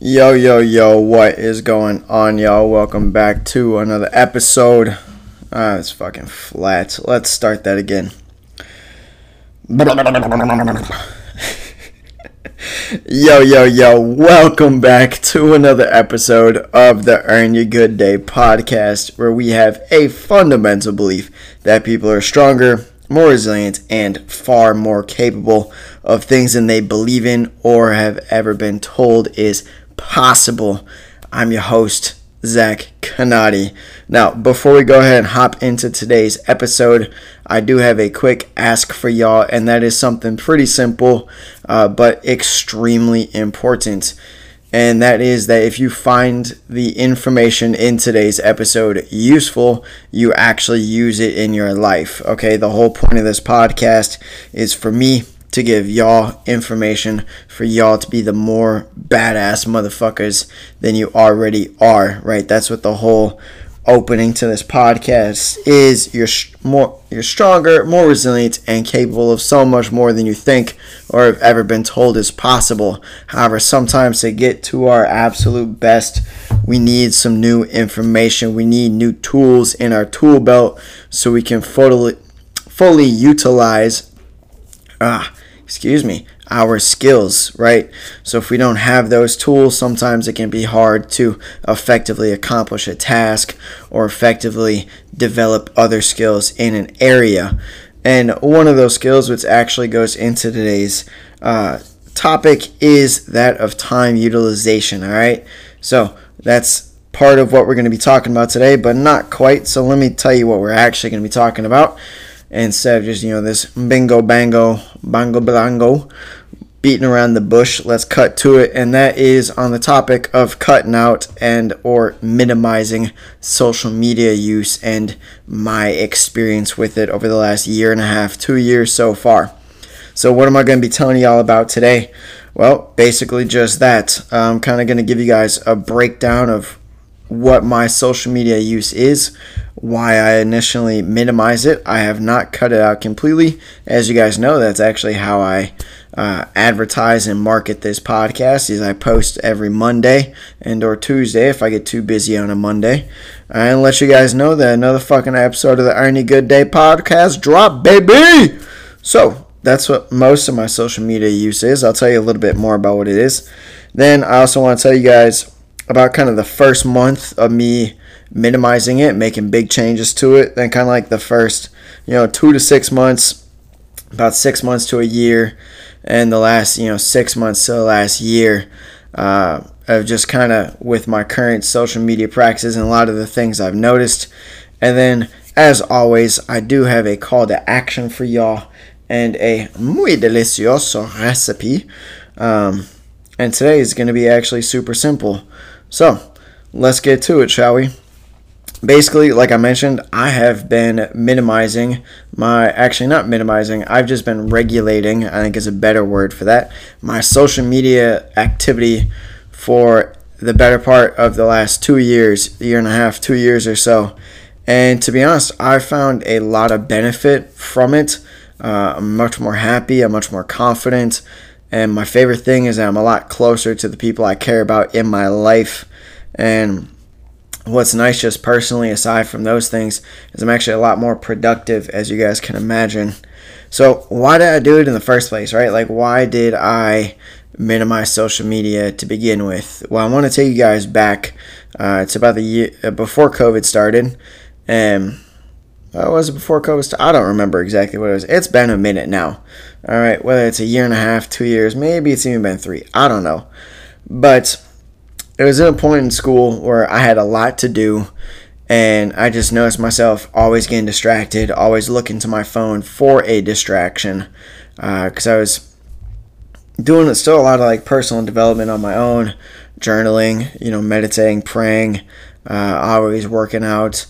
Yo, yo, yo, what is going on, y'all? Welcome back to another episode. Ah, it's fucking flat. Let's start that again. Yo, yo, yo, welcome back to another episode of the Earn Your Good Day podcast, where we have a fundamental belief that people are stronger, more resilient, and far more capable of things than they believe in or have ever been told is possible. I'm your host, Zach Canati. Now, before we go ahead and hop into today's episode, I do have a quick ask for y'all, and that is something pretty simple uh, but extremely important. And that is that if you find the information in today's episode useful, you actually use it in your life. Okay, the whole point of this podcast is for me to give y'all information for y'all to be the more badass motherfuckers than you already are, right? That's what the whole opening to this podcast is you're more you're stronger, more resilient and capable of so much more than you think or have ever been told is possible. However, sometimes to get to our absolute best, we need some new information. We need new tools in our tool belt so we can fully fully utilize ah excuse me, our skills, right? So if we don't have those tools, sometimes it can be hard to effectively accomplish a task or effectively develop other skills in an area. And one of those skills, which actually goes into today's uh, topic, is that of time utilization, all right? So that's part of what we're going to be talking about today, but not quite. So let me tell you what we're actually going to be talking about instead of just you know this bingo bango bango blango beating around the bush. Let's cut to it. And that is on the topic of cutting out and or minimizing social media use and my experience with it over the last year and a half two years so far. So what am i going to be telling you all about today? Well basically just that. I'm kind of going to give you guys a breakdown of what my social media use is why I initially minimize it. I have not cut it out completely. As you guys know, that's actually how I uh, advertise and market this podcast. Is I post every Monday and or Tuesday if I get too busy on a Monday, and let you guys know that another fucking episode of the Earn Your Good Day podcast drop, baby. So that's what most of my social media use is. I'll tell you a little bit more about what it is. Then I also want to tell you guys about kind of the first month of me minimizing it, making big changes to it. Then kind of like the first, you know, two to six months, about six months to a year, and the last, you know, six months to the last year uh, of just kind of with my current social media practices and a lot of the things I've noticed. And then, as always, I do have a call to action for y'all and a muy delicioso recipe. Um, and today is going to be actually super simple. So, let's get to it, shall we? Basically, like I mentioned, I have been minimizing my, actually, not minimizing, I've just been regulating, I think is a better word for that, my social media activity for the better part of the last two years, year and a half, two years or so. And to be honest, I found a lot of benefit from it. Uh, I'm much more happy, I'm much more confident. And my favorite thing is that I'm a lot closer to the people I care about in my life. And what's nice just personally aside from those things is i'm actually a lot more productive as you guys can imagine. So why did i do it in the first place right? Like why did i minimize social media to begin with? Well i want to take you guys back uh, it's about the year uh, before covid started. And uh, was it before covid i don't remember exactly what it was. It's been a minute now. All right whether it's a year and a half two years maybe it's even been three i don't know. But it was at a point in school where I had a lot to do, and I just noticed myself always getting distracted, always looking to my phone for a distraction, because uh, I was doing still a lot of like personal development on my own, journaling, you know, meditating, praying, uh, always working out,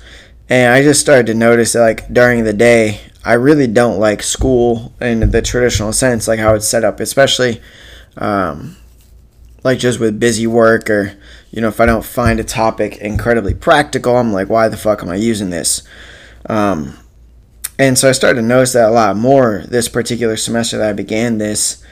and I just started to notice that like during the day, I really don't like school in the traditional sense, like how it's set up, especially. Um, like just with busy work or you know if i don't find a topic incredibly practical i'm like why the fuck am i using this um, and so I started to notice that a lot more this particular semester that I began this.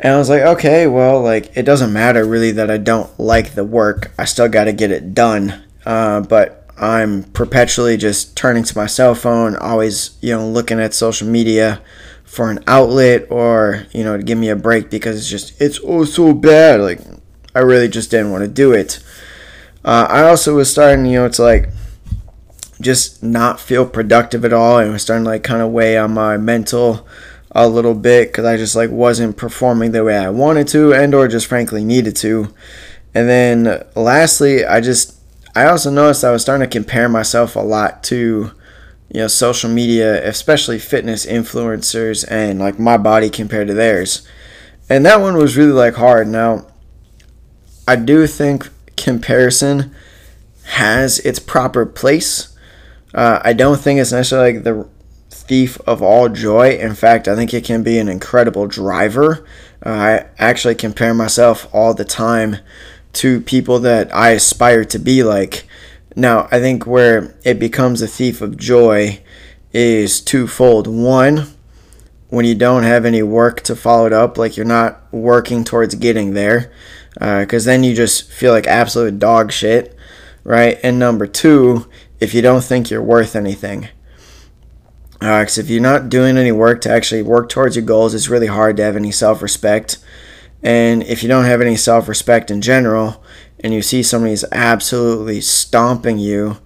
And I was like, okay, well, like it doesn't matter really that I don't like the work. I still got to get it done. Uh, but I'm perpetually just turning to my cell phone, always, you know, looking at social media for an outlet or, you know, to give me a break because it's just, it's oh so bad. Like, I really just didn't want to do it. Uh, I also was starting, you know, to like just not feel productive at all and was starting to like kind of weigh on my mental a little bit because I just like wasn't performing the way I wanted to and or just frankly needed to. And then lastly, I just I also noticed I was starting to compare myself a lot to you know social media, especially fitness influencers and like my body compared to theirs. And that one was really like hard. Now, I do think comparison has its proper place. Uh, I don't think it's necessarily like the thief of all joy. In fact, I think it can be an incredible driver. Uh, I actually compare myself all the time to people that I aspire to be like. Now, I think where it becomes a thief of joy is twofold. One, when you don't have any work to follow it up, like you're not working towards getting there, because uh, then you just feel like absolute dog shit, right? And number two, if you don't think you're worth anything. Because uh, if you're not doing any work to actually work towards your goals, it's really hard to have any self respect. And if you don't have any self respect in general, and you see somebody's absolutely stomping you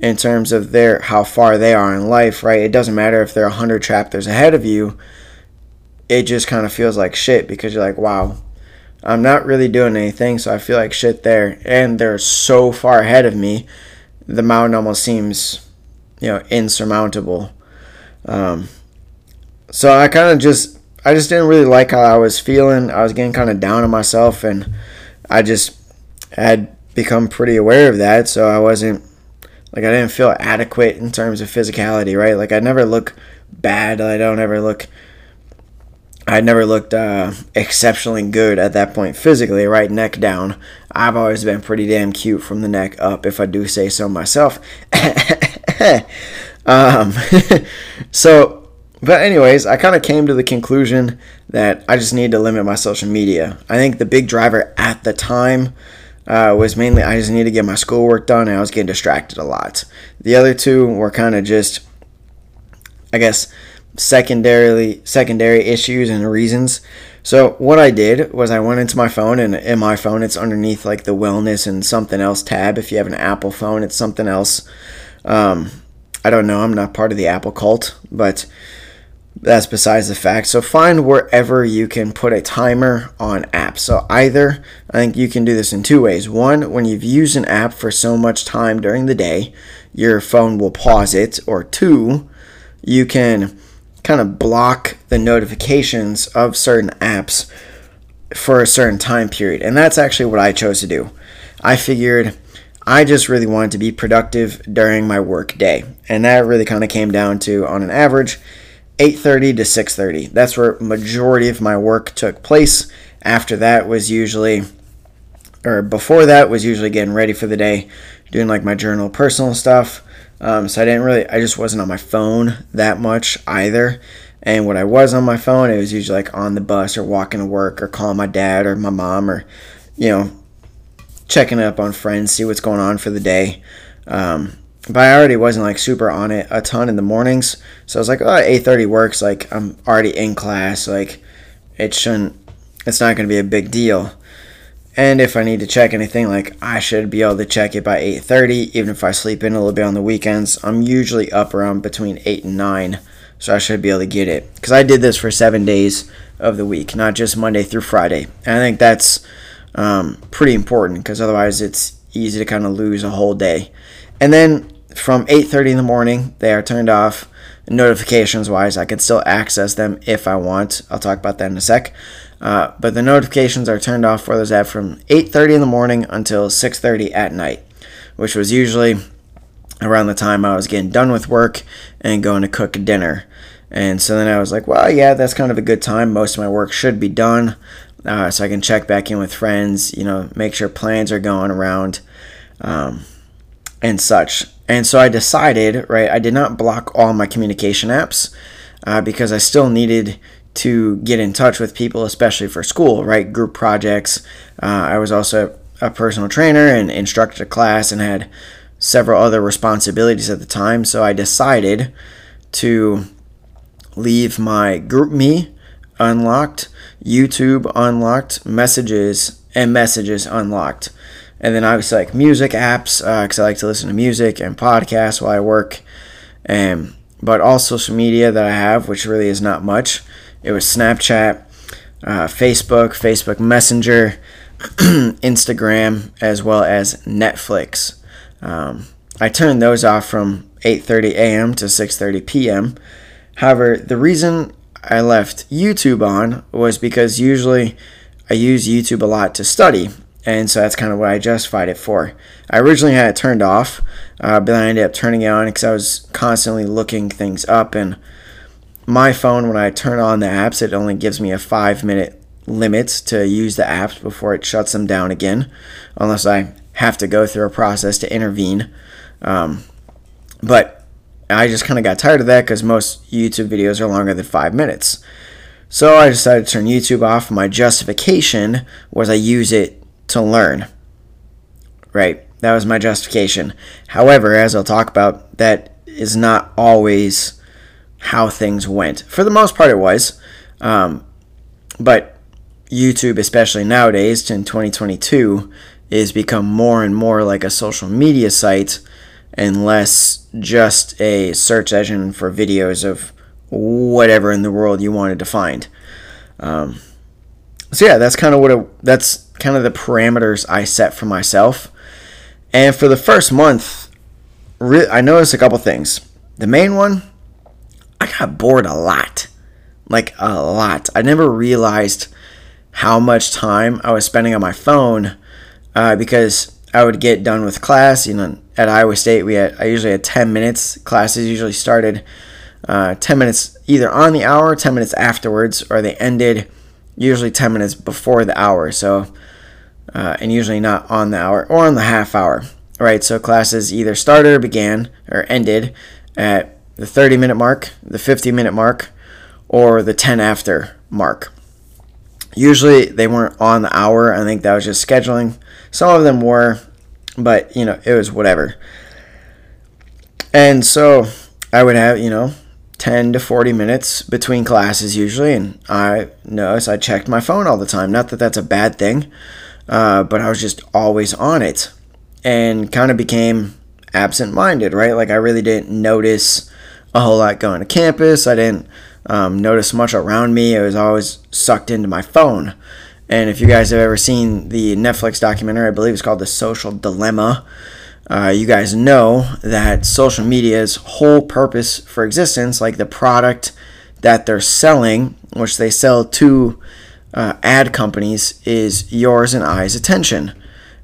in terms of their how far they are in life, right? It doesn't matter if they're 100 chapters ahead of you. It just kind of feels like shit because you're like, wow, I'm not really doing anything, so I feel like shit there. And they're so far ahead of me, the mountain almost seems, you know, insurmountable. Um, so I kind of just I just didn't really like how I was feeling. I was getting kind of down on myself, and I just had become pretty aware of that. So I wasn't like I didn't feel adequate in terms of physicality, right? Like I never look bad. I don't ever look. I never looked uh, exceptionally good at that point physically, right? Neck down. I've always been pretty damn cute from the neck up, if I do say so myself. um, so but anyways, I kind of came to the conclusion that I just need to limit my social media. I think the big driver at the time uh, was mainly I just need to get my schoolwork done, and I was getting distracted a lot. The other two were kind of just, I guess, secondarily secondary issues and reasons. So what I did was I went into my phone, and in my phone it's underneath like the wellness and something else tab. If you have an Apple phone, it's something else. Um, I don't know. I'm not part of the Apple cult, but that's besides the fact. So find wherever you can put a timer on apps. So either I think you can do this in two ways. One, when you've used an app for so much time during the day, your phone will pause it. Or two, you can kind of block the notifications of certain apps for a certain time period. And that's actually what I chose to do. I figured I just really wanted to be productive during my work day. And that really kind of came down to on an average 8:30 to 6:30. That's where majority of my work took place. After that was usually or before that was usually getting ready for the day, doing like my journal personal stuff. Um, so I didn't really I just wasn't on my phone that much either. And when I was on my phone, it was usually like on the bus or walking to work or calling my dad or my mom or you know checking up on friends, see what's going on for the day. Um, but I already wasn't like super on it a ton in the mornings. So I was like, oh, 8:30 works. Like I'm already in class. Like it shouldn't. It's not going to be a big deal. And if I need to check anything, like I should be able to check it by 8:30. Even if I sleep in a little bit on the weekends, I'm usually up around between eight and nine. So I should be able to get it because I did this for seven days of the week, not just Monday through Friday. And I think that's um, pretty important because otherwise it's easy to kind of lose a whole day. And then from 8:30 in the morning, they are turned off. Notifications wise, I can still access them if I want. I'll talk about that in a sec. Uh, but the notifications are turned off for those apps from 8:30 in the morning until 6:30 at night, which was usually around the time I was getting done with work and going to cook dinner. And so then I was like, well, yeah, that's kind of a good time. Most of my work should be done. Uh, so I can check back in with friends, you know, make sure plans are going around. Um, and such. And so I decided, right, I did not block all my communication apps uh, because I still needed to get in touch with people, especially for school, right? Group projects. Uh, I was also a personal trainer and instructed a class and had several other responsibilities at the time. So I decided to leave my GroupMe unlocked, YouTube unlocked, messages and messages unlocked. And then obviously like music apps because uh, I like to listen to music and podcasts while I work. And but all social media that I have, which really is not much. It was Snapchat, uh, Facebook, Facebook Messenger, Instagram, as well as Netflix. Um, I turned those off from 8:30 a.m. to 6:30 p.m. However, the reason I left YouTube on was because usually I use YouTube a lot to study, and so that's kind of what I justified it for. I originally had it turned off, uh, but I ended up turning it on because I was constantly looking things up. And my phone, when I turn on the apps, it only gives me a five minute limit to use the apps before it shuts them down again, unless I have to go through a process to intervene. Um, but I just kind of got tired of that because most YouTube videos are longer than five minutes. So I decided to turn YouTube off. My justification was I use it to learn. Right? That was my justification. However, as I'll talk about, that is not always how things went. For the most part, it was. Um, but YouTube, especially nowadays in 2022, is become more and more like a social media site and less just a search engine for videos of whatever in the world you wanted to find. Um, so yeah, that's kind of what it, that's kind of the parameters I set for myself. And for the first month, re- I noticed a couple things. The main one, I got bored a lot. Like a lot. I never realized how much time I was spending on my phone uh, because I would get done with class. You know, at Iowa State, we had I usually had 10 minutes. Classes usually started uh, 10 minutes either on the hour, 10 minutes afterwards, or they ended usually 10 minutes before the hour. So uh, and usually not on the hour or on the half hour, right? So classes either started or began or ended at the 30 minute mark, the 50 minute mark, or the 10 after mark. Usually they weren't on the hour. I think that was just scheduling. Some of them were, but you know, it was whatever. And so I would have, you know, 10 to 40 minutes between classes usually, and I noticed I checked my phone all the time. Not that that's a bad thing, uh, but I was just always on it and kind of became absent minded, right? Like I really didn't notice a whole lot going to campus. I didn't um, notice much around me. I was always sucked into my phone. And if you guys have ever seen the Netflix documentary, I believe it's called The Social Dilemma, uh, you guys know that social media's whole purpose for existence, like the product that they're selling, which they sell to uh, ad companies is yours and I's attention,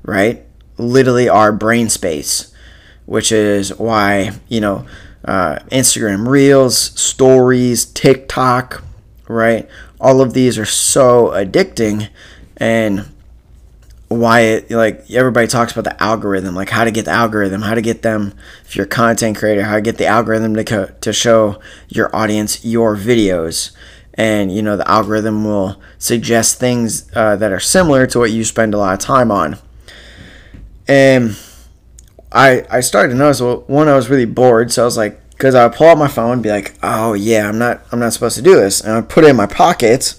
right? Literally our brain space, which is why, you know, uh, Instagram Reels, Stories, TikTok, right? All of these are so addicting and why it like everybody talks about the algorithm like how to get the algorithm how to get them if you're a content creator how to get the algorithm to, co- to show your audience your videos. And you know the algorithm will suggest things uh, that are similar to what you spend a lot of time on. And i i started to notice well, one i was really bored so i was like because i would pull out my phone and be like oh yeah i'm not i'm not supposed to do this. And i put it in my pocket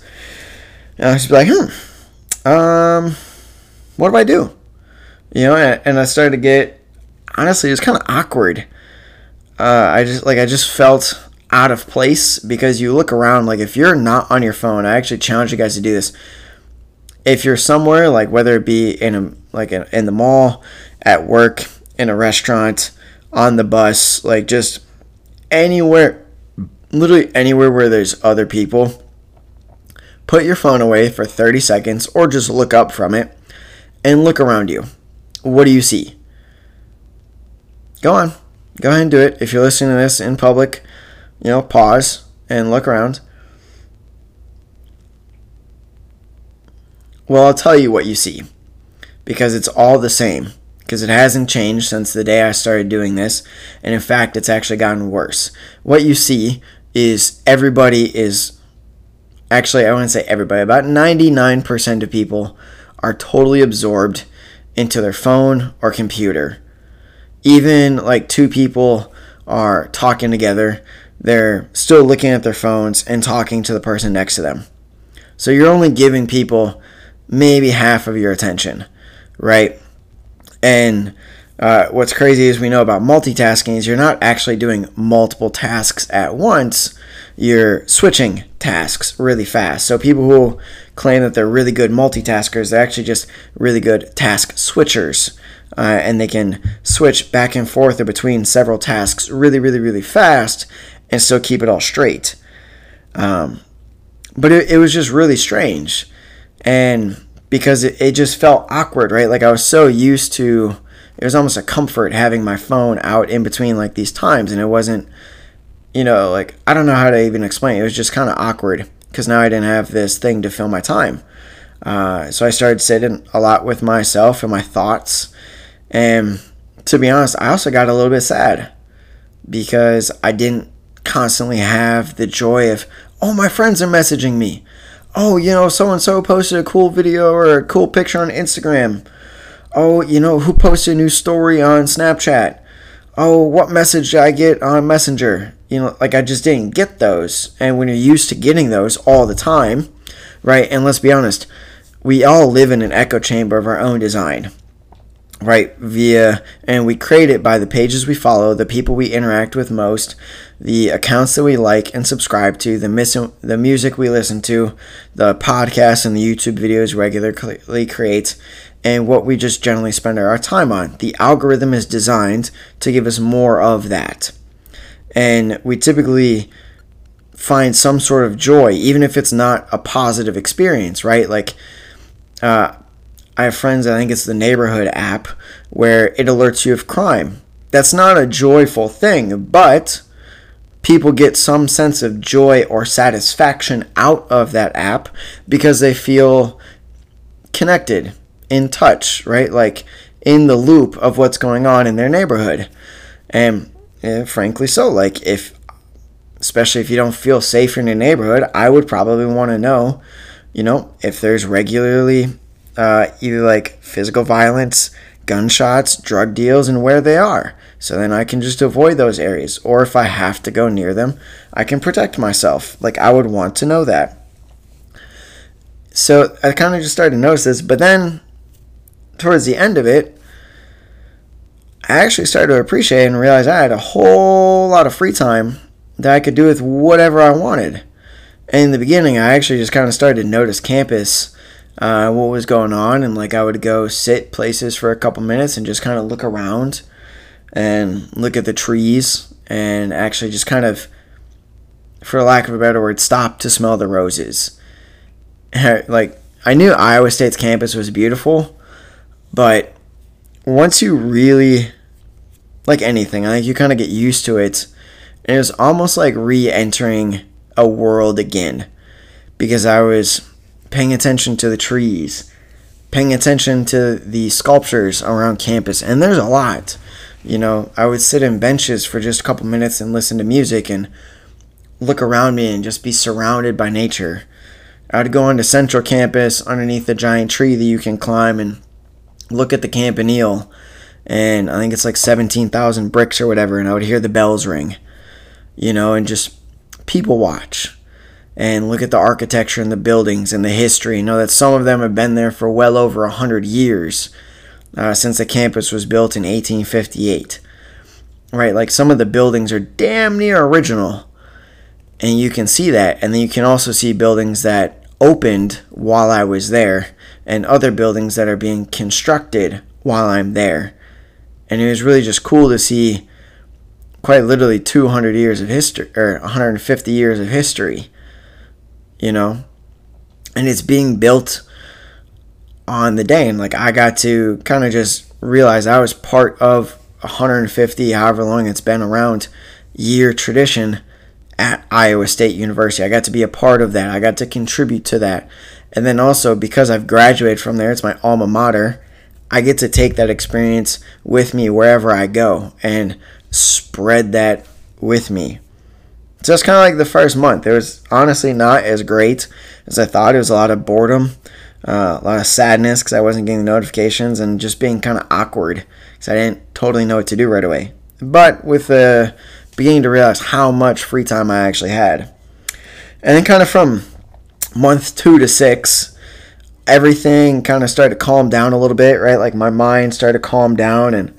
and i was be like hmm um what do i do? You know and, i started to get honestly it was kind of awkward. Uh, i just like i just felt out of place because you look around like if you're not on your phone i actually challenge you guys to do this. If you're somewhere like whether it be in a like in the mall at work in a restaurant on the bus like just anywhere literally anywhere where there's other people put your phone away for 30 seconds or just look up from it and look around you what do you see go on go ahead and do it if you're listening to this in public you know, pause and look around. Well, I'll tell you what you see because it's all the same. because it hasn't changed since the day I started doing this. And in fact, it's actually gotten worse. What you see is everybody is actually, I wouldn't say everybody, about 99% of people are totally absorbed into their phone or computer. Even like two people are talking together, they're still looking at their phones and talking to the person next to them. So you're only giving people maybe half of your attention, right? And uh, what's crazy is we know about multitasking is you're not actually doing multiple tasks at once. You're switching tasks really fast. So people who claim that they're really good multitaskers, they're actually just really good task switchers. Uh, and they can switch back and forth or between several tasks really, really, really fast and still keep it all straight. Um, but it, it was just really strange. And because it, it just felt awkward, right? Like I was so used to it was almost a comfort having my phone out in between like these times and it wasn't you know like i don't know how to even explain it, was just kind of awkward because now i didn't have this thing to fill my time uh, so i started sitting a lot with myself and my thoughts and to be honest i also got a little bit sad because i didn't constantly have the joy of oh my friends are messaging me oh, you know, so and so posted a cool video or a cool picture on Instagram. Oh, you know, who posted a new story on Snapchat? Oh, what message did I get on Messenger? You know, like I just didn't get those. And when you're used to getting those all the time, right? And let's be honest, we all live in an echo chamber of our own design right via and we create it by the pages we follow the people we interact with most the accounts that we like and subscribe to the mis- the music we listen to the podcasts and the youtube videos regularly create and what we just generally spend our time on the algorithm is designed to give us more of that and we typically find some sort of joy even if it's not a positive experience right like uh, I have friends, I think it's the neighborhood app, where it alerts you of crime. That's not a joyful thing, but people get some sense of joy or satisfaction out of that app because they feel connected, in touch, right? Like in the loop of what's going on in their neighborhood. And frankly, so, like, if, especially if you don't feel safe in your neighborhood, I would probably want to know, you know, if there's regularly uh, either like physical violence, gunshots, drug deals, and where they are. So then I can just avoid those areas. Or if I have to go near them, I can protect myself. Like I would want to know that. So I kind of just started to notice this, but then towards the end of it, I actually started to appreciate and realize I had a whole lot of free time that I could do with whatever I wanted. And in the beginning, I actually just kind of started to notice campus uh, what was going on, and like I would go sit places for a couple minutes and just kind of look around and look at the trees and actually just kind of, for lack of a better word, stop to smell the roses. like I knew Iowa State's campus was beautiful, but once you really like anything, think you kind of get used to it. And it was almost like re-entering a world again because I was paying attention to the trees, paying attention to the sculptures around campus, and there's a lot. You know, I would sit in benches for just a couple minutes and listen to music and look around me and just be surrounded by nature. I would go onto Central Campus underneath the giant tree that you can climb and look at the campanile. And I think it's like 17,000 bricks or whatever. And I would hear the bells ring, you know, and just people watch and look at the architecture and the buildings and the history. You know that some of them have been there for well over a hundred years uh, since the campus was built in 1858. Right, like some of the buildings are damn near original, and you can see that. And then you can also see buildings that opened while I was there, and other buildings that are being constructed while I'm there. And it was really just cool to see quite literally 200 years of history or 150 years of history you know, and it's being built on the day. And like I got to kind of just realize I was part of 150, however long it's been around, year tradition at Iowa State University. I got to be a part of that. I got to contribute to that. And then also because I've graduated from there, it's my alma mater. I get to take that experience with me wherever I go and spread that with me. So Just kind of like the first month. It was honestly not as great as I thought. It was a lot of boredom, uh, a lot of sadness because I wasn't getting notifications and just being kind of awkward because I didn't totally know what to do right away. But with the uh, beginning to realize how much free time I actually had. And then kind of from month two to six, everything kind of started to calm down a little bit, right? Like my mind started to calm down, and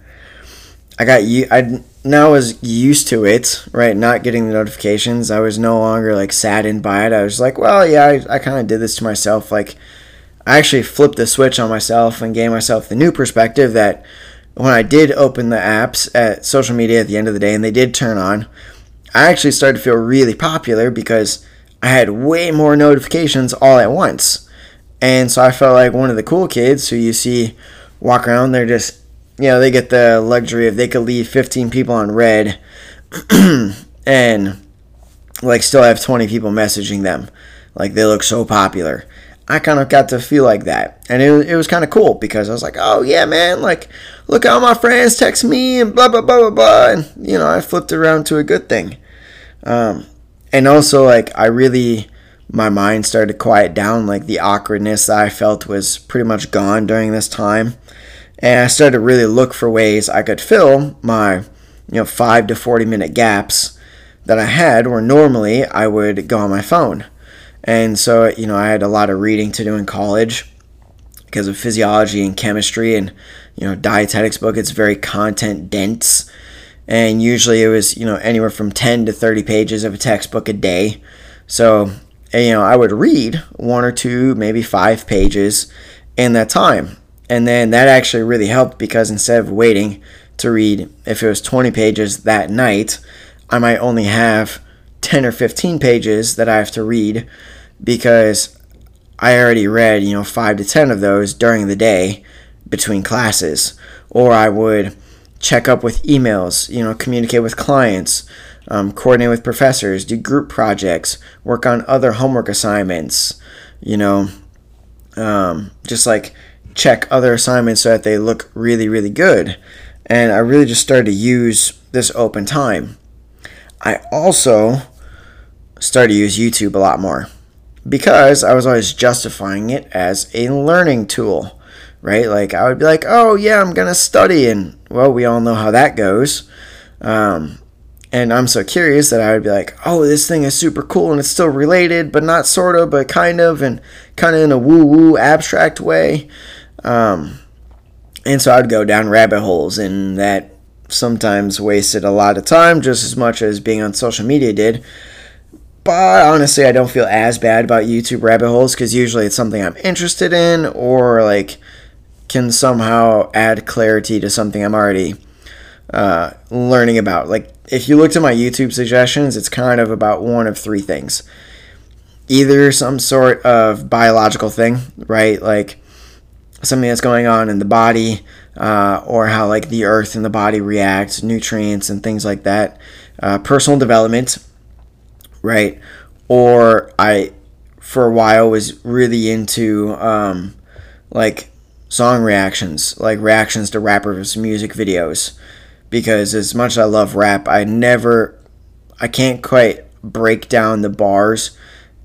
I got you. I now was used to it, right? Not getting the notifications. I was no longer like saddened by it. I was like, well, yeah, I, I kind of did this to myself. Like, I actually flipped the switch on myself and gave myself the new perspective that when I did open the apps at social media at the end of the day and they did turn on, I actually started to feel really popular because I had way more notifications all at once. And so I felt like one of the cool kids who you see walk around, they're just, you know, they get the luxury of they could leave 15 people on red and like still have 20 people messaging them. Like they look so popular. I kind of got to feel like that. And it, it was kind of cool because I was like, oh, yeah, man, like, look how my friends text me and blah, blah, blah, blah, blah. And, you know, I flipped around to a good thing. Um, and also, like, I really my mind started to quiet down. Like the awkwardness that I felt was pretty much gone during this time. And I started to really look for ways I could fill my, you know, five to 40 minute gaps that I had where normally I would go on my phone. And so, you know, I had a lot of reading to do in college because of physiology and chemistry and, you know, dietetics book. It's very content dense. And usually it was, you know, anywhere from 10 to 30 pages of a textbook a day. So and, you know, I would read one or two, maybe five pages in that time. And then that actually really helped because instead of waiting to read, if it was 20 pages that night, I might only have 10 or 15 pages that I have to read because I already read, you know, 5 to 10 of those during the day between classes. Or I would check up with emails, you know, communicate with clients, um, coordinate with professors, do group projects, work on other homework assignments, you know, um, just like check other assignments so that they look really, really good. And I really just started to use this open time. I also started to use YouTube a lot more because I was always justifying it as a learning tool, right? Like I would be like, oh, yeah, I'm going to study. And well, we all know how that goes. Um, and I'm so curious that I would be like, oh, this thing is super cool and it's still related, but not sort of, but kind of, and kind of in a woo woo abstract way. Um, and so I'd go down rabbit holes, and that sometimes wasted a lot of time, just as much as being on social media did. But honestly, I don't feel as bad about YouTube rabbit holes because usually it's something I'm interested in or like can somehow add clarity to something I'm already uh, learning about. Like, if you look at my YouTube suggestions, it's kind of about one of three things. Either some sort of biological thing, right? Like something that's going on in the body, uh, or how like the earth and the body react, nutrients and things like that. Uh, personal development, right? Or I, for a while, was really into um, like song reactions, like reactions to rappers' music videos because as much as I love rap, I never, I can't quite break down the bars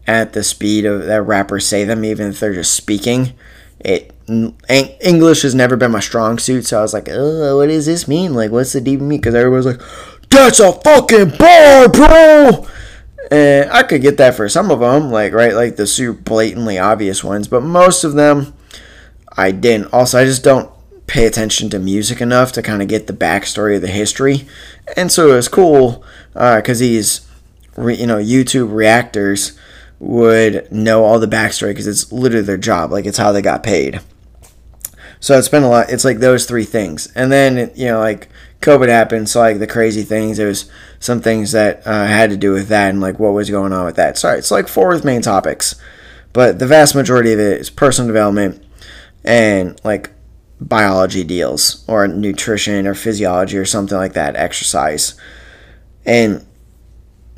at the speed of that rappers say them, even if they're just speaking. It English has never been my strong suit, so I was like, what does this mean? Like, what's the deep mean? Because everybody's like, that's a fucking bar, bro. And I could get that for some of them, like right, like the super blatantly obvious ones, but most of them I didn't. Also, I just don't pay attention to music enough to kind of get the backstory of the history. And so it was cool because uh, these, you know, YouTube reactors would know all the backstory because it's literally their job. Like it's how they got paid. So it's been a lot. It's like those three things, and then you know, like COVID happened, so like the crazy things. There was some things that uh, had to do with that, and like what was going on with that. Sorry, it's like four main topics, but the vast majority of it is personal development and like biology deals or nutrition or physiology or something like that, exercise. And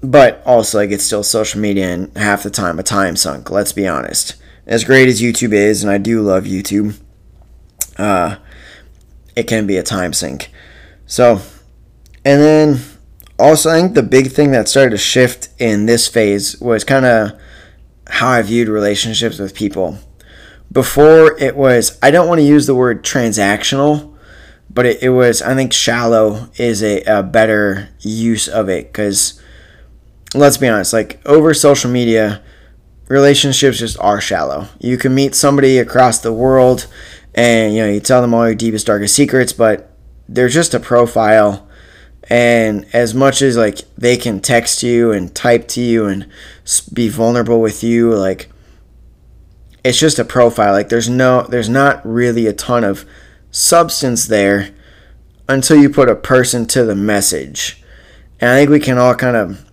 but also like it's still social media and half the time a time sunk, let's be honest. As great as YouTube is, and I do love YouTube, uh, it can be a time sink. So, and then also, I think the big thing that started to shift in this phase was kind of how I viewed relationships with people. Before it was, I don't want to use the word transactional, but it, it was, I think shallow is a, a better use of it because let's be honest, like over social media, relationships just are shallow. You can meet somebody across the world and you know, you tell them all your deepest, darkest secrets, but they're just a profile. And as much as like they can text you and type to you and be vulnerable with you, like it's just a profile. Like there's no, there's not really a ton of substance there until you put a person to the message. And I think we can all kind of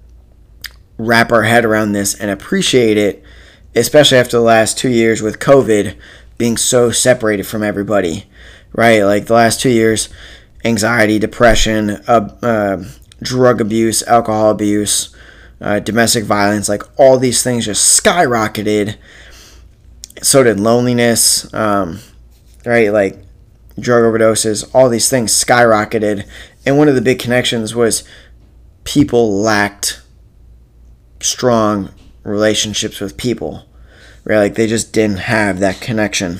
wrap our head around this and appreciate it, especially after the last two years with COVID being so separated from everybody, right? Like the last two years, anxiety, depression, uh, uh, drug abuse, alcohol abuse, uh, domestic violence, like all these things just skyrocketed. So did loneliness, um, right? Like drug overdoses, all these things skyrocketed. And one of the big connections was people lacked strong relationships with people. Right? Like they just didn't have that connection.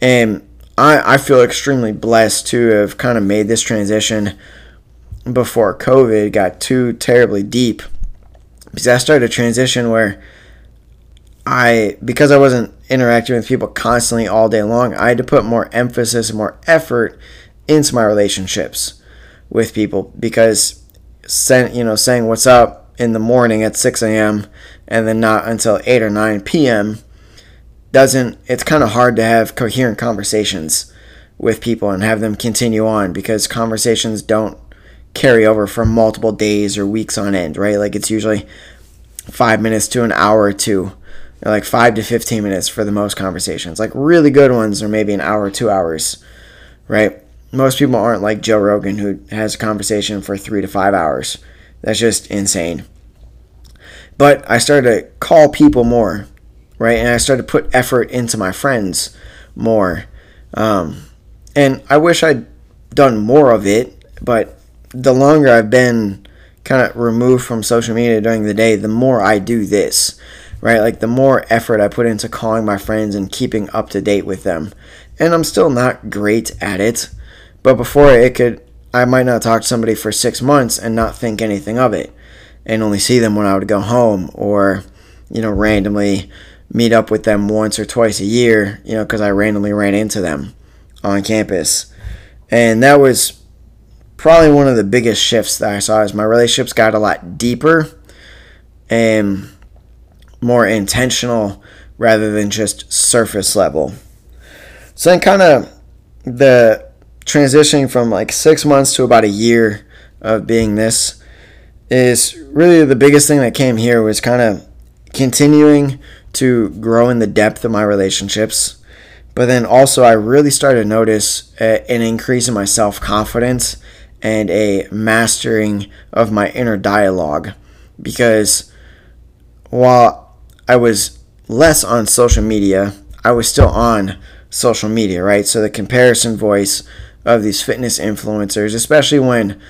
And I, I feel extremely blessed to have kind of made this transition before COVID got too terribly deep. Because I started a transition where I because I wasn't interacting with people constantly all day long, I had to put more emphasis and more effort into my relationships with people because sent you know saying what's up in the morning at 6 a.m. and then not until 8 or 9 p.m. doesn't, it's kind of hard to have coherent conversations with people and have them continue on because conversations don't carry over for multiple days or weeks on end, right? Like it's usually five minutes to an hour or two, like five to 15 minutes for the most conversations. Like really good ones are maybe an hour, two hours, right? Most people aren't like Joe Rogan who has a conversation for three to five hours. That's just insane. But I started to call people more, right? And I started to put effort into my friends more. Um, and I wish I'd done more of it, but the longer I've been kind of removed from social media during the day, the more I do this, right? Like the more effort I put into calling my friends and keeping up to date with them. And I'm still not great at it, but before it could I might not talk to somebody for six months and not think anything of it and only see them when I would go home or, you know, randomly meet up with them once or twice a year, you know, because I randomly ran into them on campus. And that was probably one of the biggest shifts that I saw is my relationships got a lot deeper and more intentional rather than just surface level. So then kind of the transitioning from like six months to about a year of being this is really the biggest thing that came here was kind of continuing to grow in the depth of my relationships. But then also, I really started to notice an increase in my self confidence and a mastering of my inner dialogue. Because while I was less on social media, I was still on social media, right? So the comparison voice of these fitness influencers, especially when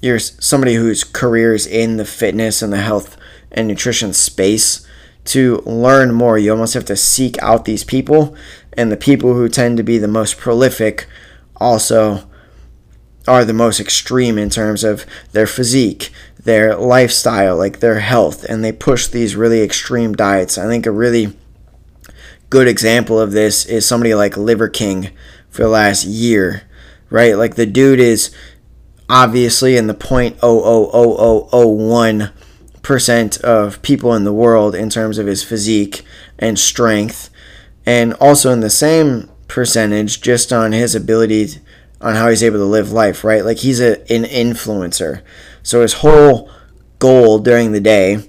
you're somebody whose career is in the fitness and the health and nutrition space. To learn more, you almost have to seek out these people, and the people who tend to be the most prolific also are the most extreme in terms of their physique, their lifestyle, like their health, and they push these really extreme diets. I think a really good example of this is somebody like Liver King for the last year right? Like the dude is obviously in the point oh oh oh oh oh one percent of people in the world in terms of his physique and strength, and also in the same percentage just on his ability on how he's able to live life, right? Like he's a, an influencer. So his whole goal during the day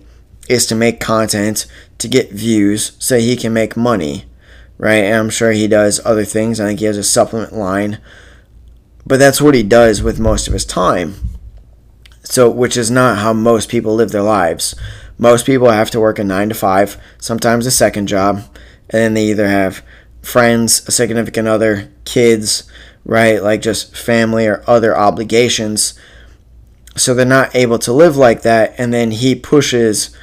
is to make content to get views so he can make money, right? And I'm sure he does other things. I think he has a supplement line but that's what he does with most of his time. So, which is not how most people live their lives. Most people have to work a nine to five, sometimes a second job, and then they either have friends, a significant other, kids, right? Like just family or other obligations. So they're not able to live like that. And then he pushes,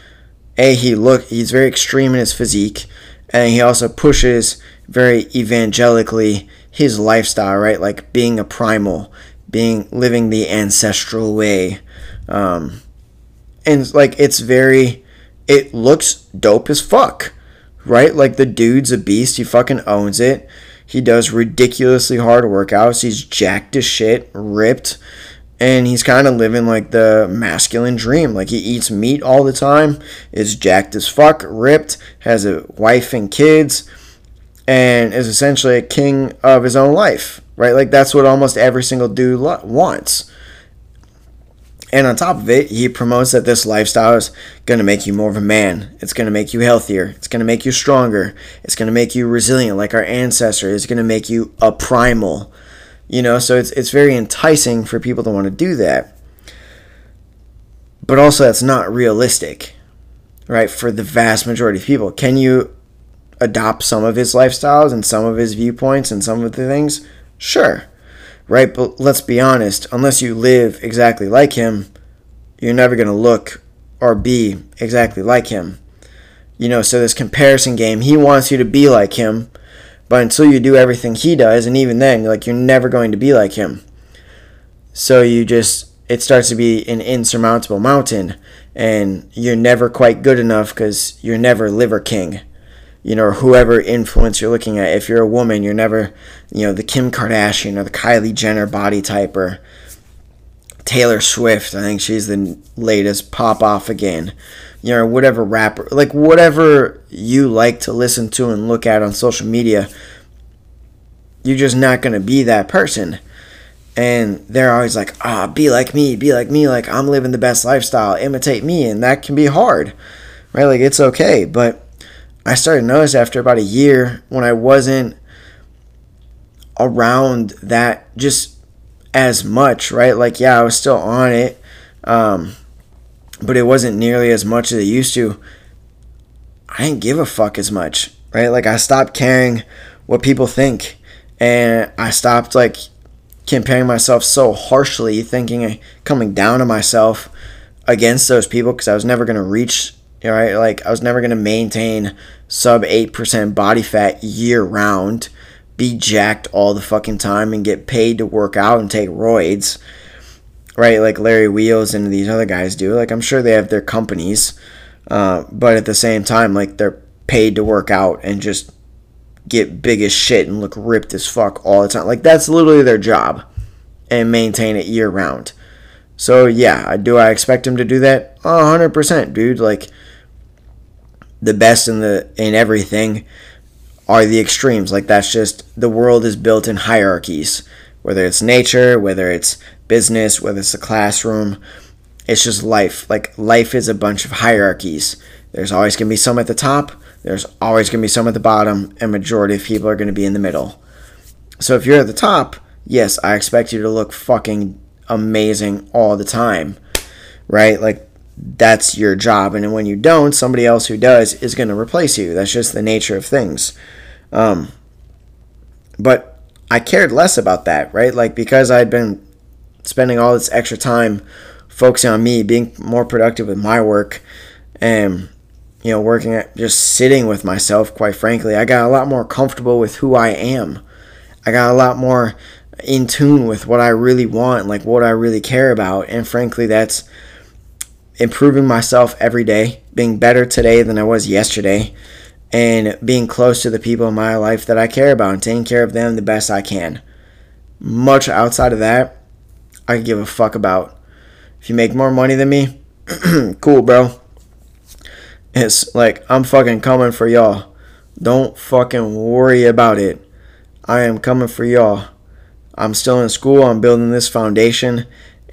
A, he look he's very extreme in his physique, and he also pushes very evangelically his lifestyle, right? Like being a primal, being living the ancestral way. Um, and like it's very it looks dope as fuck, right? Like the dude's a beast. He fucking owns it. He does ridiculously hard workouts. He's jacked as shit, ripped, and he's kind of living like the masculine dream. Like he eats meat all the time, is jacked as fuck, ripped, has a wife and kids, and is essentially a king of his own life, right? Like that's what almost every single dude wants. And on top of it, he promotes that this lifestyle is going to make you more of a man. It's going to make you healthier. It's going to make you stronger. It's going to make you resilient like our ancestors. It's going to make you a primal. You know, so it's it's very enticing for people to want to do that. But also that's not realistic. Right? For the vast majority of people. Can you adopt some of his lifestyles and some of his viewpoints and some of the things? Sure right? But let's be honest, unless you live exactly like him, you're never going to look or be exactly like him. You know, so this comparison game, he wants you to be like him, but until you do everything he does, and even then, like you're never going to be like him. So you just, it starts to be an insurmountable mountain, and you're never quite good enough because you're never liver king you know, or whoever influence you're looking at. If you're a woman, you're never, you know, the Kim Kardashian or the Kylie Jenner body type or Taylor Swift. I think she's the latest pop off again. You know, whatever rapper, like whatever you like to listen to and look at on social media, you're just not going to be that person. And they're always like, ah, oh, be like me, be like me, like I'm living the best lifestyle, imitate me. And that can be hard, right? Like it's okay. But I started to notice after about a year when I wasn't around that just as much, right? Like, yeah, I was still on it, um, but it wasn't nearly as much as it used to. I didn't give a fuck as much, right? Like, I stopped caring what people think, and I stopped like comparing myself so harshly, thinking coming down on myself against those people because I was never gonna reach right? Like I was never gonna maintain sub eight percent body fat year round, be jacked all the fucking time, and get paid to work out and take roids, right? Like Larry Wheels and these other guys do. Like I'm sure they have their companies, uh, but at the same time, like they're paid to work out and just get big as shit and look ripped as fuck all the time. Like that's literally their job, and maintain it year round. So yeah, do I expect him to do that? hundred percent, dude. Like the best in the in everything are the extremes. Like that's just the world is built in hierarchies. Whether it's nature, whether it's business, whether it's a classroom, it's just life. Like life is a bunch of hierarchies. There's always gonna be some at the top, there's always gonna be some at the bottom, and majority of people are gonna be in the middle. So if you're at the top, yes, I expect you to look fucking amazing all the time. Right? Like that's your job. And when you don't, somebody else who does is going to replace you. That's just the nature of things. Um, but I cared less about that, right? Like because I'd been spending all this extra time focusing on me, being more productive with my work, and you know, working at just sitting with myself. Quite frankly, I got a lot more comfortable with who I am. I got a lot more in tune with what I really want, like what I really care about, and frankly, that's improving myself every day, being better today than I was yesterday, and being close to the people in my life that I care about and taking care of them the best I can. Much outside of that, I give a fuck about. If you make more money than me, cool, bro. It's like I'm fucking coming for y'all. Don't fucking worry about it. I am coming for y'all. I'm still in school. I'm building this foundation,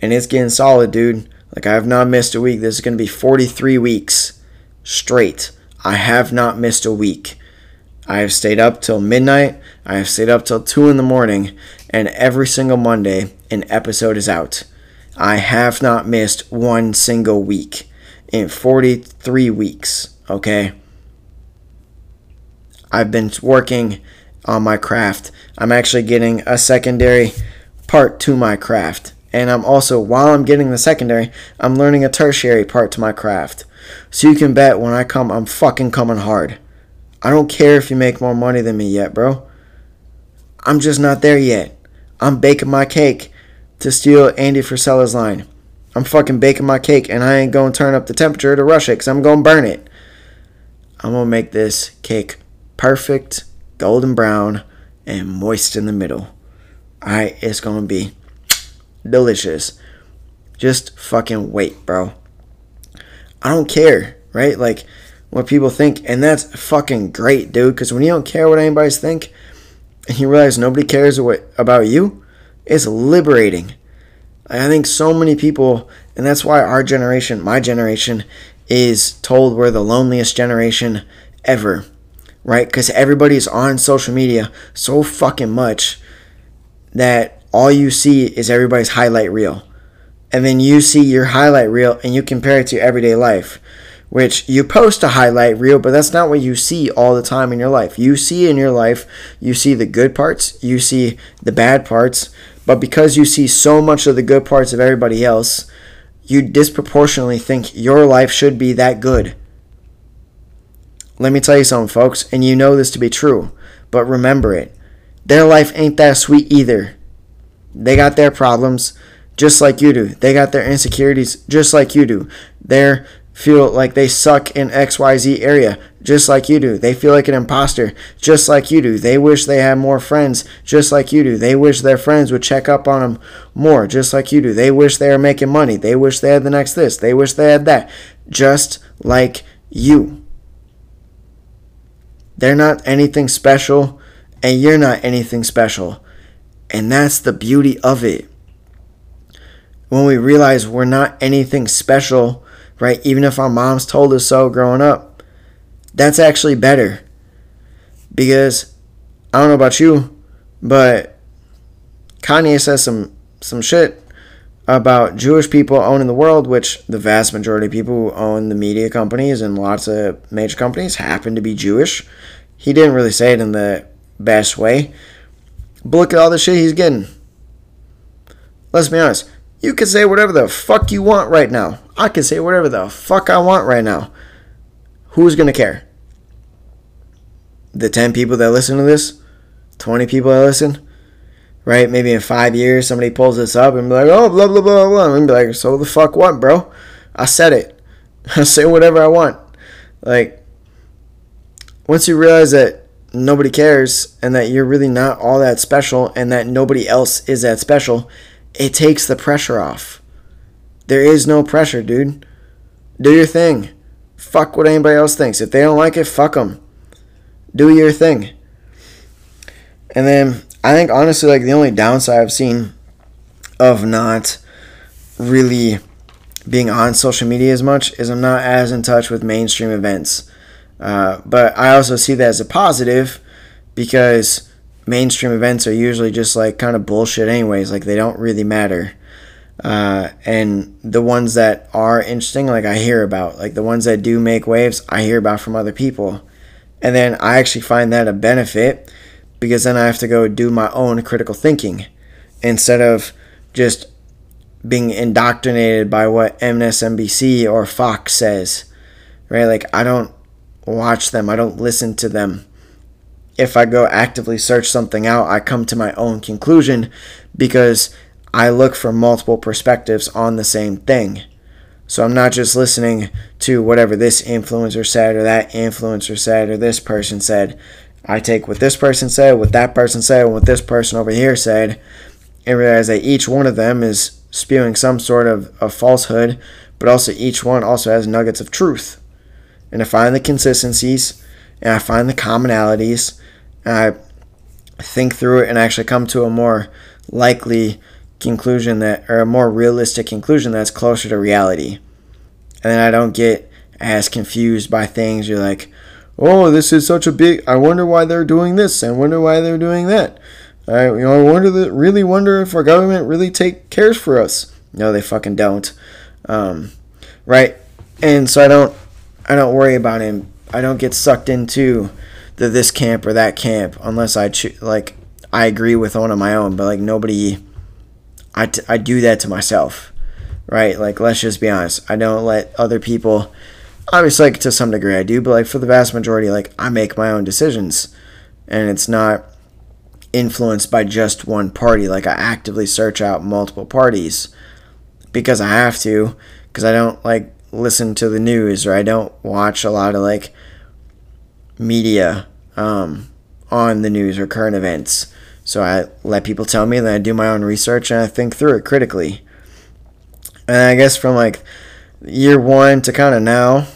and it's getting solid, dude. Like, I have not missed a week. This is going to be 43 weeks straight. I have not missed a week. I have stayed up till midnight. I have stayed up till 2 in the morning. And every single Monday, an episode is out. I have not missed one single week in 43 weeks. Okay? I've been working on my craft. I'm actually getting a secondary part to my craft. And I'm also, while I'm getting the secondary, I'm learning a tertiary part to my craft. So you can bet when I come, I'm fucking coming hard. I don't care if you make more money than me yet, bro. I'm just not there yet. I'm baking my cake to steal Andy Frisella's line. I'm fucking baking my cake and I ain't gonna turn up the temperature to rush it because I'm gonna burn it. I'm gonna make this cake perfect, golden brown, and moist in the middle. Alright, it's gonna be delicious. Just fucking wait, bro. I don't care, right? Like what people think, and that's fucking great, dude. Because when you don't care what anybody's think, and you realize nobody cares what about you, it's liberating. I think so many people, and that's why our generation, my generation, is told we're the loneliest generation ever, right? Because everybody's on social media so fucking much that all you see is everybody's highlight reel. And then you see your highlight reel and you compare it to everyday life, which you post a highlight reel, but that's not what you see all the time in your life. You see in your life, you see the good parts, you see the bad parts, but because you see so much of the good parts of everybody else, you disproportionately think your life should be that good. Let me tell you something, folks, and you know this to be true, but remember it. Their life ain't that sweet either. They got their problems just like you do. They got their insecurities just like you do. They feel like they suck in XYZ area just like you do. They feel like an imposter just like you do. They wish they had more friends just like you do. They wish their friends would check up on them more just like you do. They wish they were making money. They wish they had the next this. They wish they had that just like you. They're not anything special and you're not anything special. And that's the beauty of it. When we realize we're not anything special, right? Even if our moms told us so growing up, that's actually better. Because I don't know about you, but Kanye says some some shit about Jewish people owning the world, which the vast majority of people who own the media companies and lots of major companies happen to be Jewish. He didn't really say it in the best way. But look at all the shit he's getting. Let's be honest. You can say whatever the fuck you want right now. I can say whatever the fuck I want right now. Who's going to care? The 10 people that listen to this? 20 people that listen? Right? Maybe in five years, somebody pulls this up and be like, oh, blah, blah, blah, blah. And be like, so the fuck what, bro? I said it. I say whatever I want. Like, once you realize that nobody cares and that you're really not all that special and that nobody else is that special, it takes the pressure off. There is no pressure, dude. Do your thing. Fuck what anybody else thinks. If they don't like it, fuck them. Do your thing. And then I think honestly, like the only downside I've seen of not really being on social media as much is I'm not as in touch with mainstream events. Uh, but I also see that as a positive because mainstream events are usually just like kind of bullshit, anyways. Like they don't really matter. Uh, and the ones that are interesting, like I hear about, like the ones that do make waves, I hear about from other people. And then I actually find that a benefit because then I have to go do my own critical thinking instead of just being indoctrinated by what MSNBC or Fox says. Right? Like I don't watch them, I don't listen to them. If I go actively search something out, I come to my own conclusion because I look for multiple perspectives on the same thing. So I'm not just listening to whatever this influencer said or that influencer said or this person said. I take what this person said, what that person said, and what this person over here said, and realize that each one of them is spewing some sort of, of falsehood, but also each one also has nuggets of truth and I find the consistencies and I find the commonalities I think through it and actually come to a more likely conclusion that or a more realistic conclusion that's closer to reality. And then I don't get as confused by things. You're like, oh, this is such a big. I wonder why they're doing this. I wonder why they're doing that. I you know I wonder that really wonder if our government really take cares for us. No, they fucking don't. Um, right, and so I don't I don't worry about him. I don't get sucked into the this camp or that camp unless I choose like I agree with one of my own, but like nobody I, t- I do that to myself, right? Like let's just be honest. I don't let other people obviously like to some degree I do, but like for the vast majority like I make my own decisions and it's not influenced by just one party. Like I actively search out multiple parties because I have to because I don't like listen to the news or I don't watch a lot of like media um, on the news or current events. So I let people tell me, then I do my own research and I think through it critically. And I guess from like year one to kind of now,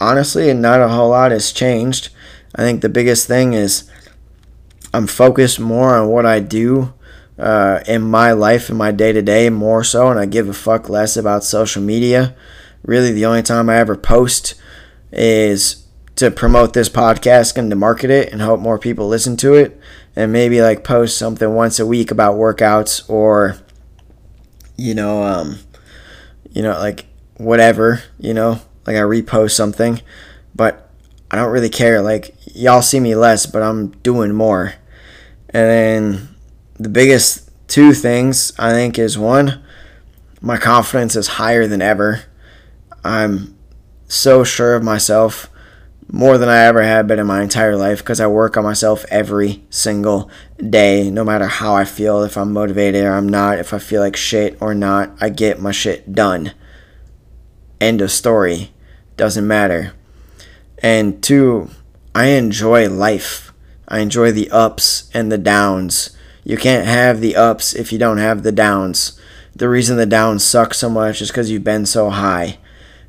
honestly, not a whole lot has changed. I think the biggest thing is I'm focused more on what I do uh, in my life, in my day to day, more so, and I give a fuck less about social media. Really, the only time I ever post is to promote this podcast and to market it and hope more people listen to it, and maybe like post something once a week about workouts or, you know, um, you know, like whatever, you know, like I repost something, but I don't really care. Like y'all see me less, but I'm doing more. And then the biggest two things I think is one, my confidence is higher than ever. I'm so sure of myself more than I ever have been in my entire life because I work on myself every single day, no matter how I feel, if I'm motivated or I'm not, if I feel like shit or not, I get my shit done. End of story. Doesn't matter. And two, I enjoy life. I enjoy the ups and the downs. You can't have the ups if you don't have the downs. The reason the downs suck so much is because you've been so high,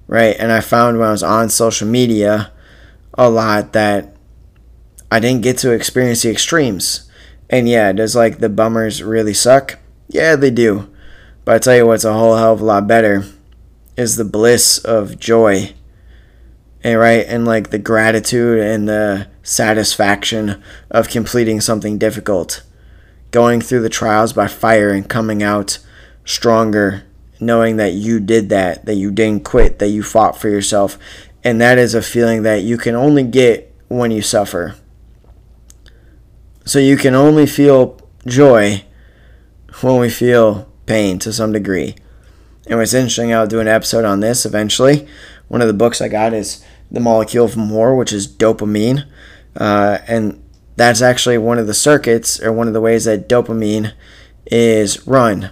right? And I found when I was on social media a lot that I didn't get to experience the extremes. And yeah, does like the bummers really suck? Yeah, they do. But I tell you what's a whole hell of a lot better is the bliss of joy and right and like the gratitude and the satisfaction of completing something difficult going through the trials by fire and coming out stronger knowing that you did that that you didn't quit that you fought for yourself and that is a feeling that you can only get when you suffer so you can only feel joy when we feel pain to some degree and what's interesting i'll do an episode on this eventually one of the books i got is the molecule of more, which is dopamine. Uh, and that's actually one of the circuits or one of the ways that dopamine is run.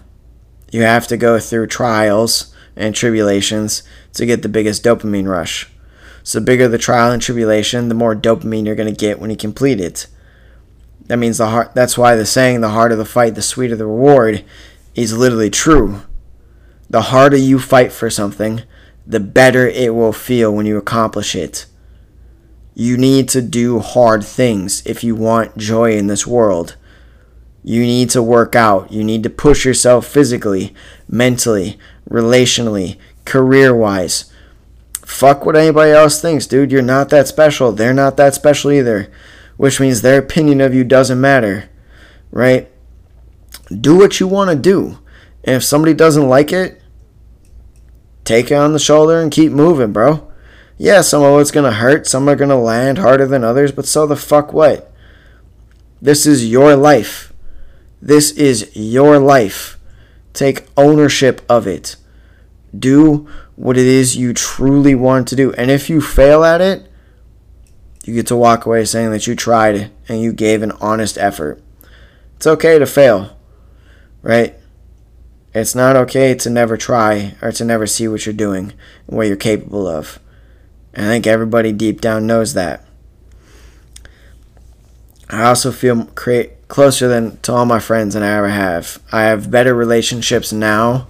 You have to go through trials and tribulations to get the biggest dopamine rush. So, the bigger the trial and tribulation, the more dopamine you're going to get when you complete it. That means the heart. That's why the saying, "The harder the fight, the sweeter the reward," is literally true. The harder you fight for something, the better it will feel when you accomplish it. You need to do hard things if you want joy in this world. You need to work out. You need to push yourself physically, mentally, relationally, career wise. Fuck what anybody else thinks, dude. You're not that special. They're not that special either. Which means their opinion of you doesn't matter. Right? Do what you want to do. And if somebody doesn't like it, take it on the shoulder and keep moving, bro. Yeah, some of it's gonna hurt, some are gonna land harder than others, but so the fuck what? This is your life. This is your life. Take ownership of it. Do what it is you truly want to do. And if you fail at it, you get to walk away saying that you tried and you gave an honest effort. It's okay to fail, right? It's not okay to never try or to never see what you're doing and what you're capable of. And I think everybody deep down knows that. I also feel create closer than to all my friends than I ever have. I have better relationships now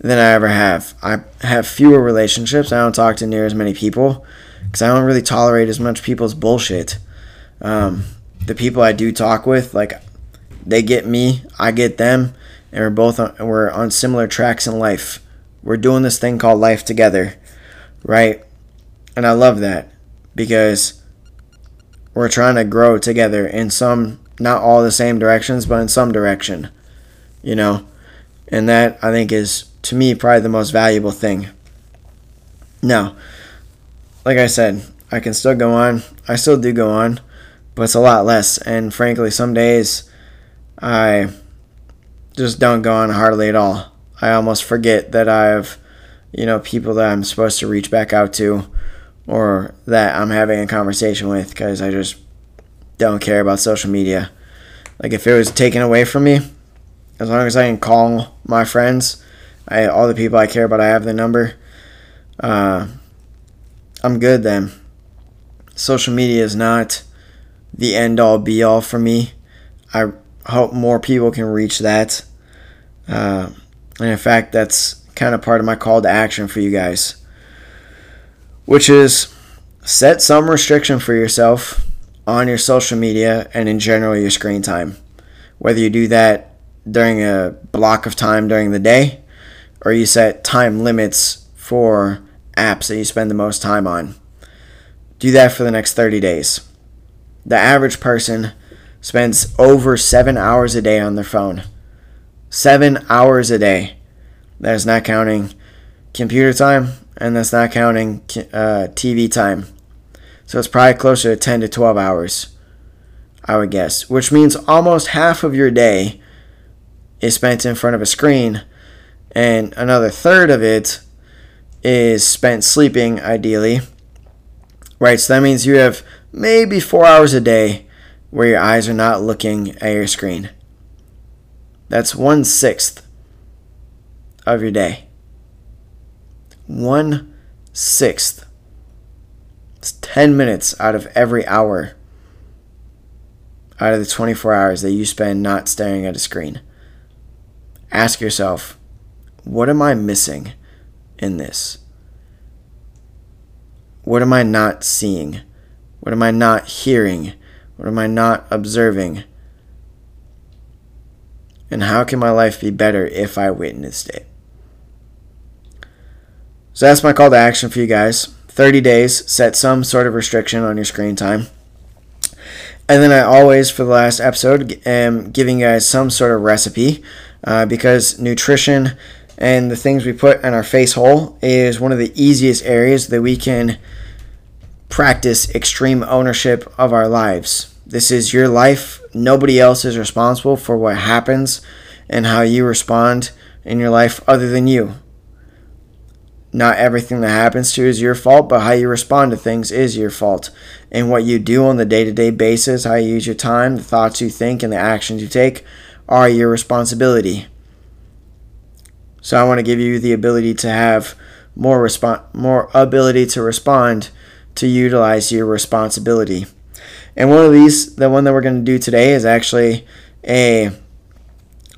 than I ever have. I have fewer relationships. I don't talk to near as many people because I don't really tolerate as much people's bullshit. Um, the people I do talk with, like, they get me, I get them and we're both on, we're on similar tracks in life. We're doing this thing called life together, right? And I love that because we're trying to grow together in some not all the same directions, but in some direction, you know. And that I think is to me probably the most valuable thing. Now, like I said, I can still go on. I still do go on, but it's a lot less. And frankly, some days I just don't go on hardly at all. I almost forget that I have, you know, people that I'm supposed to reach back out to or that I'm having a conversation with because I just don't care about social media. Like if it was taken away from me, as long as I can call my friends, I all the people I care about, I have the number. Uh, I'm good then. Social media is not the end all be all for me. I hope more people can reach that. Uh, and in fact, that's kind of part of my call to action for you guys, which is set some restriction for yourself on your social media and in general your screen time. Whether you do that during a block of time during the day or you set time limits for apps that you spend the most time on. Do that for the next 30 days. The average person spends over seven hours a day on their phone. Seven hours a day. That is not counting computer time, and that's not counting uh, TV time. So it's probably closer to 10 to 12 hours, I would guess, which means almost half of your day is spent in front of a screen, and another third of it is spent sleeping, ideally. Right, so that means you have maybe four hours a day where your eyes are not looking at your screen. That's one sixth of your day. One sixth. It's 10 minutes out of every hour out of the 24 hours that you spend not staring at a screen. Ask yourself, what am I missing in this? What am I not seeing? What am I not hearing? What am I not observing? And how can my life be better if I witnessed it? So that's my call to action for you guys. 30 days, set some sort of restriction on your screen time. And then I always, for the last episode, am giving you guys some sort of recipe uh, because nutrition and the things we put in our face hole is one of the easiest areas that we can practice extreme ownership of our lives. This is your life. Nobody else is responsible for what happens and how you respond in your life other than you. Not everything that happens to you is your fault, but how you respond to things is your fault. And what you do on the day to day basis, how you use your time, the thoughts you think, and the actions you take are your responsibility. So I want to give you the ability to have more respon- more ability to respond to utilize your responsibility. And one of these, the one that we're going to do today is actually a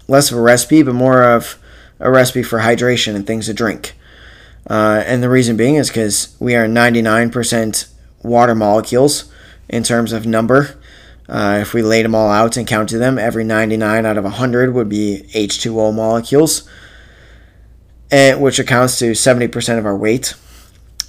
less of a recipe, but more of a recipe for hydration and things to drink. Uh, and the reason being is because we are 99% water molecules in terms of number. Uh, if we laid them all out and counted them, every 99 out of 100 would be H2O molecules and which accounts to 70% of our weight.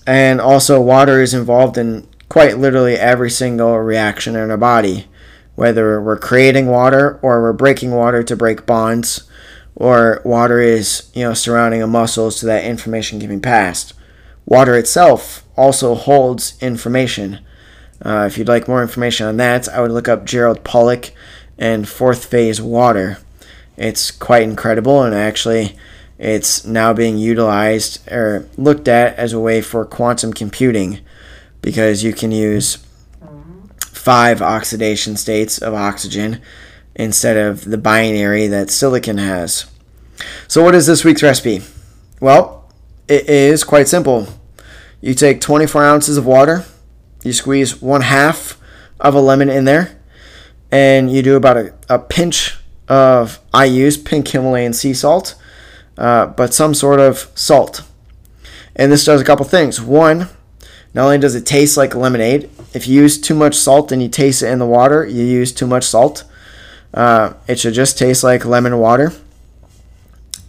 And also, water is involved in quite literally every single reaction in our body, whether we're creating water or we're breaking water to break bonds, or water is you know surrounding a muscle so that information can be passed. Water itself also holds information. Uh, if you'd like more information on that, I would look up Gerald Pollack and fourth phase water. It's quite incredible, and actually, it's now being utilized or looked at as a way for quantum computing because you can use five oxidation states of oxygen instead of the binary that silicon has. So, what is this week's recipe? Well, it is quite simple. You take 24 ounces of water, you squeeze one half of a lemon in there, and you do about a, a pinch of, I use pink Himalayan sea salt uh, but some sort of salt. And this does a couple things. One, not only does it taste like lemonade, if you use too much salt and you taste it in the water, you use too much salt. Uh, it should just taste like lemon water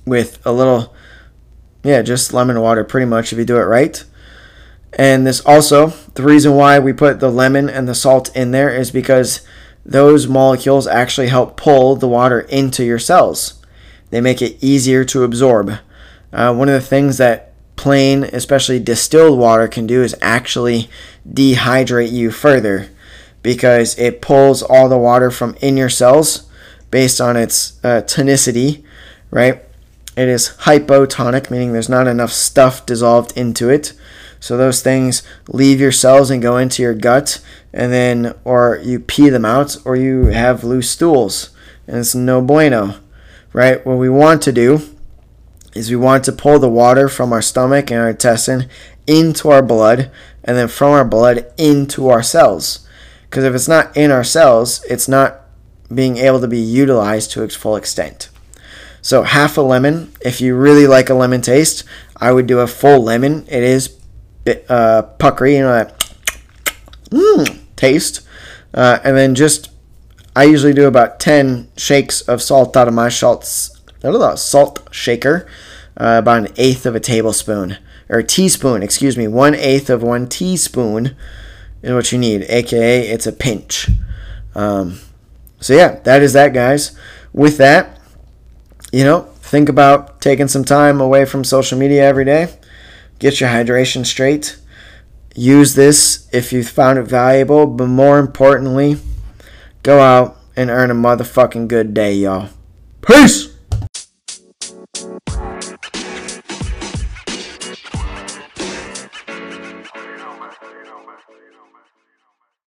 with a little, yeah, just lemon water pretty much if you do it right. And this also, the reason why we put the lemon and the salt in there is because those molecules actually help pull the water into your cells. They make it easier to absorb. Uh, one of the things that plain, especially distilled water, can do is actually dehydrate you further because it pulls all the water from in your cells based on its uh, tonicity, right? It is hypotonic, meaning there's not enough stuff dissolved into it. So those things leave your cells and go into your gut, and then, or you pee them out, or you have loose stools, and it's no bueno, right? What we want to do is we want to pull the water from our stomach and our intestine into our blood, and then from our blood into our cells. Because if it's not in our cells, it's not being able to be utilized to its full extent. So half a lemon. If you really like a lemon taste, I would do a full lemon. It is uh, puckery, you know that mm, taste. Uh, and then just, I usually do about 10 shakes of salt out of my salt, salt shaker, uh, about an eighth of a tablespoon, or a teaspoon, excuse me, one eighth of one teaspoon is what you need, aka it's a pinch. Um, so yeah, that is that, guys. With that, you know, think about taking some time away from social media every day. Get your hydration straight. Use this if you found it valuable, but more importantly, go out and earn a motherfucking good day, y'all. Peace!